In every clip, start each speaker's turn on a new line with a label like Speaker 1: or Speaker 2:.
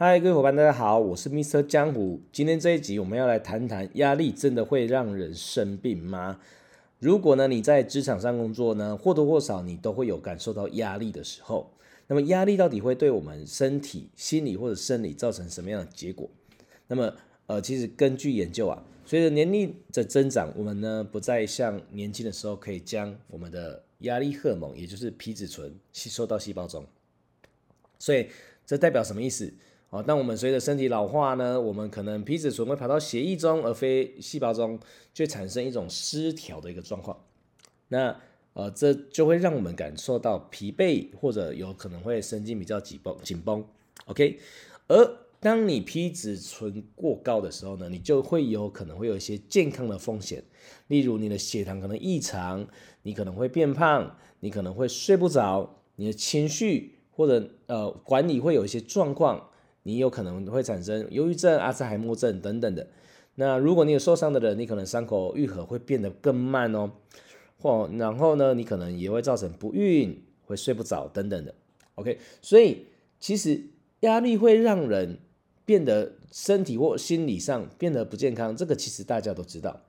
Speaker 1: 嗨，各位伙伴，大家好，我是 Mr. 江湖。今天这一集我们要来谈谈，压力真的会让人生病吗？如果呢你在职场上工作呢，或多或少你都会有感受到压力的时候。那么压力到底会对我们身体、心理或者生理造成什么样的结果？那么呃，其实根据研究啊，随着年龄的增长，我们呢不再像年轻的时候可以将我们的压力荷尔蒙，也就是皮质醇吸收到细胞中。所以这代表什么意思？哦，当我们随着身体老化呢，我们可能皮质醇会跑到血液中，而非细胞中，就产生一种失调的一个状况。那呃，这就会让我们感受到疲惫，或者有可能会神经比较紧绷紧绷。OK，而当你皮质醇过高的时候呢，你就会有可能会有一些健康的风险，例如你的血糖可能异常，你可能会变胖，你可能会睡不着，你的情绪或者呃管理会有一些状况。你有可能会产生忧郁症、阿兹海默症等等的。那如果你有受伤的人，你可能伤口愈合会变得更慢哦。或然后呢，你可能也会造成不孕、会睡不着等等的。OK，所以其实压力会让人变得身体或心理上变得不健康，这个其实大家都知道。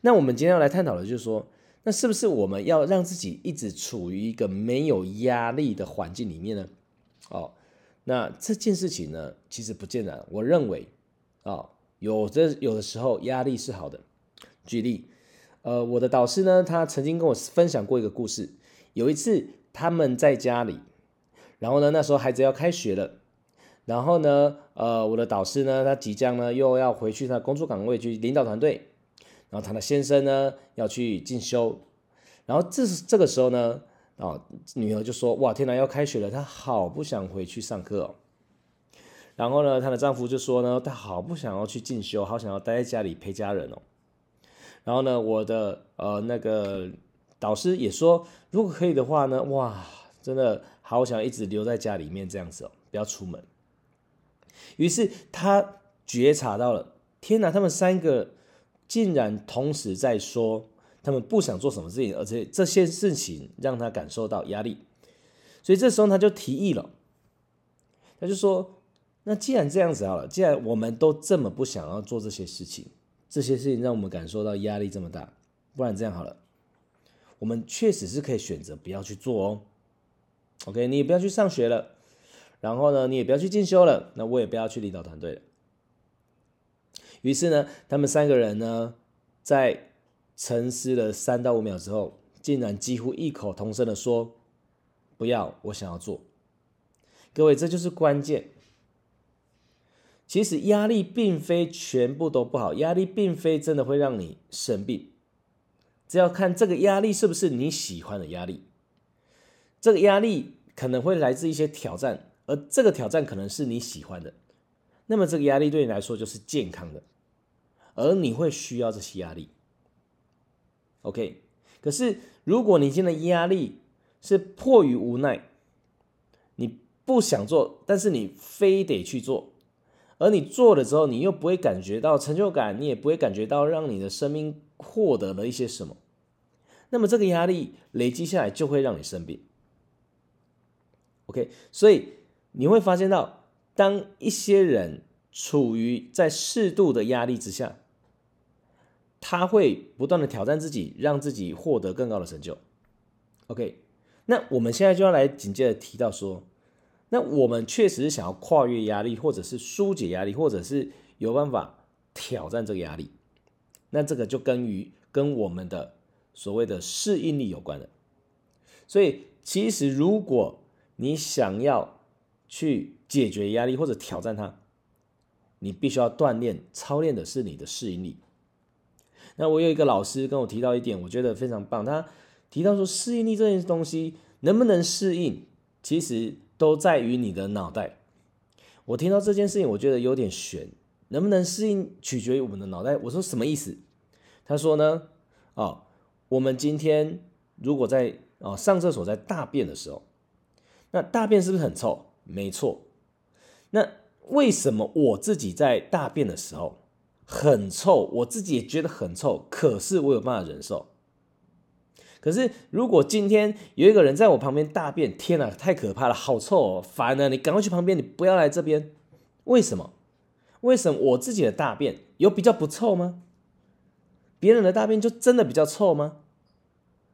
Speaker 1: 那我们今天要来探讨的就是说，那是不是我们要让自己一直处于一个没有压力的环境里面呢？哦。那这件事情呢，其实不见得。我认为，啊、有的有的时候压力是好的。举例，呃，我的导师呢，他曾经跟我分享过一个故事。有一次，他们在家里，然后呢，那时候孩子要开学了，然后呢，呃，我的导师呢，他即将呢又要回去他工作岗位去领导团队，然后他的先生呢要去进修，然后这是这个时候呢。哦，女儿就说：“哇，天哪，要开学了，她好不想回去上课哦。”然后呢，她的丈夫就说呢：“她好不想要去进修，好想要待在家里陪家人哦。”然后呢，我的呃那个导师也说：“如果可以的话呢，哇，真的好想一直留在家里面这样子哦，不要出门。”于是他觉察到了，天哪，他们三个竟然同时在说。他们不想做什么事情，而且这些事情让他感受到压力，所以这时候他就提议了，他就说：“那既然这样子好了，既然我们都这么不想要做这些事情，这些事情让我们感受到压力这么大，不然这样好了，我们确实是可以选择不要去做哦。OK，你也不要去上学了，然后呢，你也不要去进修了，那我也不要去领导团队了。于是呢，他们三个人呢，在沉思了三到五秒之后，竟然几乎异口同声的说：“不要，我想要做。”各位，这就是关键。其实压力并非全部都不好，压力并非真的会让你生病，只要看这个压力是不是你喜欢的压力。这个压力可能会来自一些挑战，而这个挑战可能是你喜欢的，那么这个压力对你来说就是健康的，而你会需要这些压力。OK，可是如果你现在压力是迫于无奈，你不想做，但是你非得去做，而你做了之后，你又不会感觉到成就感，你也不会感觉到让你的生命获得了一些什么，那么这个压力累积下来就会让你生病。OK，所以你会发现到，当一些人处于在适度的压力之下。他会不断的挑战自己，让自己获得更高的成就。OK，那我们现在就要来紧接着提到说，那我们确实是想要跨越压力，或者是疏解压力，或者是有办法挑战这个压力。那这个就跟于跟我们的所谓的适应力有关的。所以，其实如果你想要去解决压力或者挑战它，你必须要锻炼、操练的是你的适应力。那我有一个老师跟我提到一点，我觉得非常棒。他提到说，适应力这件东西能不能适应，其实都在于你的脑袋。我听到这件事情，我觉得有点悬。能不能适应取决于我们的脑袋。我说什么意思？他说呢，哦，我们今天如果在哦上厕所在大便的时候，那大便是不是很臭？没错。那为什么我自己在大便的时候？很臭，我自己也觉得很臭，可是我有办法忍受。可是如果今天有一个人在我旁边大便，天哪，太可怕了，好臭哦，烦啊！你赶快去旁边，你不要来这边。为什么？为什么我自己的大便有比较不臭吗？别人的大便就真的比较臭吗？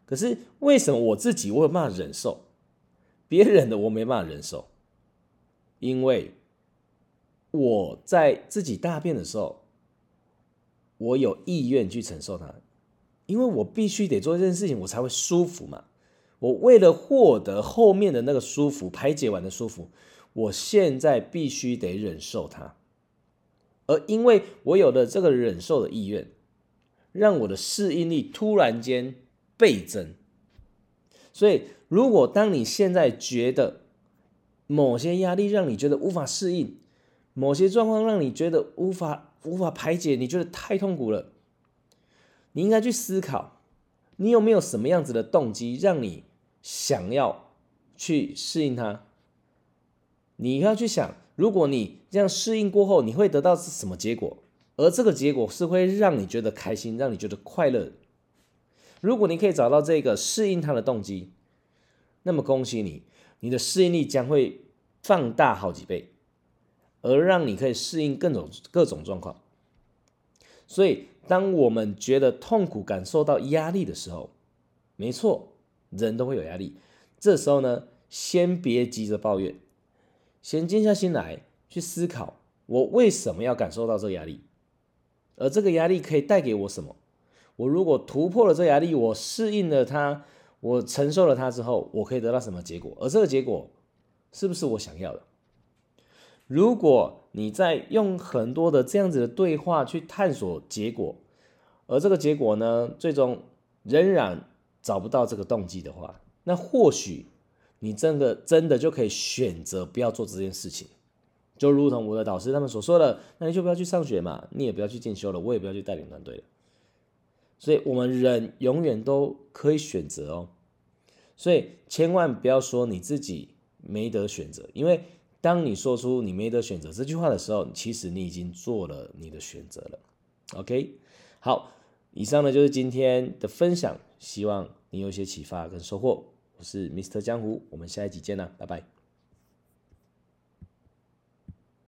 Speaker 1: 可是为什么我自己我有办法忍受，别人的我没办法忍受？因为我在自己大便的时候，我有意愿去承受它，因为我必须得做这件事情，我才会舒服嘛。我为了获得后面的那个舒服，排解完的舒服，我现在必须得忍受它。而因为我有了这个忍受的意愿，让我的适应力突然间倍增。所以，如果当你现在觉得某些压力让你觉得无法适应，某些状况让你觉得无法无法排解，你觉得太痛苦了，你应该去思考，你有没有什么样子的动机让你想要去适应它？你要去想。如果你这样适应过后，你会得到是什么结果？而这个结果是会让你觉得开心，让你觉得快乐。如果你可以找到这个适应它的动机，那么恭喜你，你的适应力将会放大好几倍，而让你可以适应各种各种状况。所以，当我们觉得痛苦、感受到压力的时候，没错，人都会有压力。这时候呢，先别急着抱怨。先静下心来，去思考我为什么要感受到这个压力，而这个压力可以带给我什么？我如果突破了这压力，我适应了它，我承受了它之后，我可以得到什么结果？而这个结果是不是我想要的？如果你在用很多的这样子的对话去探索结果，而这个结果呢，最终仍然找不到这个动机的话，那或许。你真的真的就可以选择不要做这件事情，就如同我的导师他们所说的，那你就不要去上学嘛，你也不要去进修了，我也不要去带领团队了。所以，我们人永远都可以选择哦。所以，千万不要说你自己没得选择，因为当你说出你没得选择这句话的时候，其实你已经做了你的选择了。OK，好，以上呢就是今天的分享，希望你有一些启发跟收获。我是 Mr. 江湖，我们下一集见啦，拜拜。